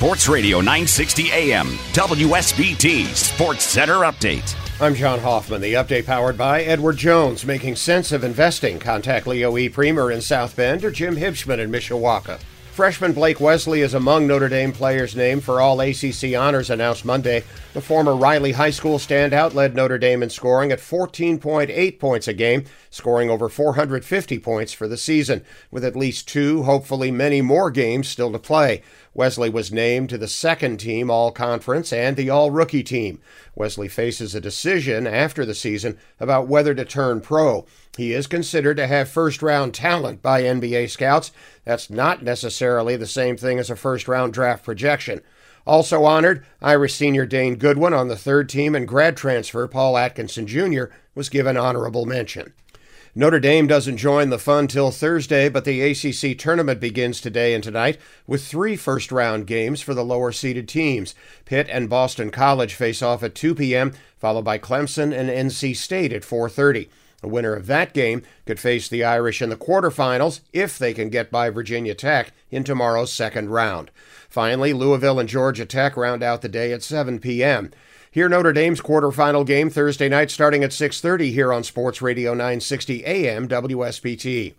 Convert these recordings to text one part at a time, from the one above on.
Sports Radio 960 AM, WSBT Sports Center Update. I'm John Hoffman. The update powered by Edward Jones, making sense of investing. Contact Leo E. Premer in South Bend or Jim Hibschman in Mishawaka. Freshman Blake Wesley is among Notre Dame players named for all ACC honors announced Monday. The former Riley High School standout led Notre Dame in scoring at 14.8 points a game, scoring over 450 points for the season, with at least two, hopefully many more games still to play. Wesley was named to the second team All Conference and the All Rookie team. Wesley faces a decision after the season about whether to turn pro. He is considered to have first round talent by NBA scouts. That's not necessarily the same thing as a first round draft projection. Also honored, Irish senior Dane Goodwin on the third team and grad transfer Paul Atkinson Jr. was given honorable mention. Notre Dame doesn't join the fun till Thursday, but the ACC tournament begins today and tonight with three first round games for the lower seeded teams. Pitt and Boston College face off at 2 p.m., followed by Clemson and NC State at 4:30. The winner of that game could face the Irish in the quarterfinals if they can get by Virginia Tech in tomorrow's second round. Finally, Louisville and Georgia Tech round out the day at 7 p.m. Hear Notre Dame's quarterfinal game Thursday night starting at 6:30 here on Sports Radio 960 AM WSBT.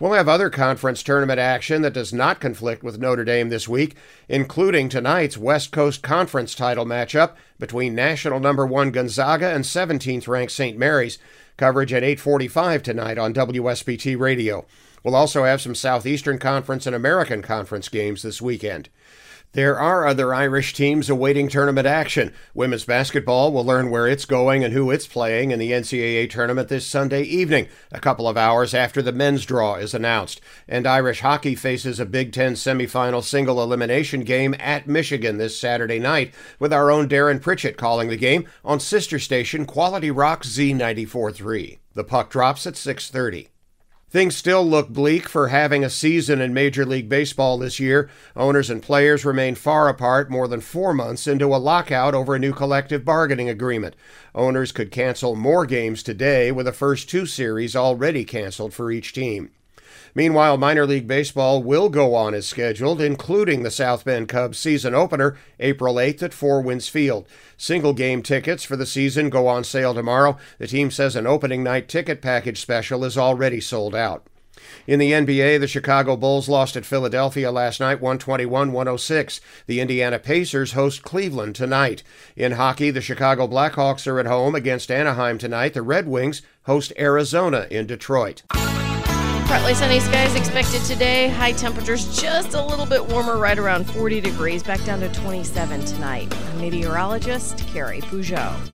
We'll have other conference tournament action that does not conflict with Notre Dame this week, including tonight's West Coast Conference title matchup between national number 1 Gonzaga and 17th ranked St. Mary's. Coverage at 8:45 tonight on WSBT Radio. We'll also have some Southeastern Conference and American Conference games this weekend. There are other Irish teams awaiting tournament action. Women's basketball will learn where it's going and who it's playing in the NCAA tournament this Sunday evening, a couple of hours after the men's draw is announced. And Irish hockey faces a Big Ten semifinal single elimination game at Michigan this Saturday night, with our own Darren Pritchett calling the game on sister station Quality Rock Z94.3. The puck drops at 6:30. Things still look bleak for having a season in Major League Baseball this year. Owners and players remain far apart more than four months into a lockout over a new collective bargaining agreement. Owners could cancel more games today, with the first two series already canceled for each team. Meanwhile, minor league baseball will go on as scheduled, including the South Bend Cubs season opener, April 8th at Four Winds Field. Single game tickets for the season go on sale tomorrow. The team says an opening night ticket package special is already sold out. In the NBA, the Chicago Bulls lost at Philadelphia last night 121 106. The Indiana Pacers host Cleveland tonight. In hockey, the Chicago Blackhawks are at home against Anaheim tonight. The Red Wings host Arizona in Detroit. Partly sunny skies expected today. High temperatures just a little bit warmer, right around 40 degrees, back down to 27 tonight. Meteorologist Carrie Peugeot.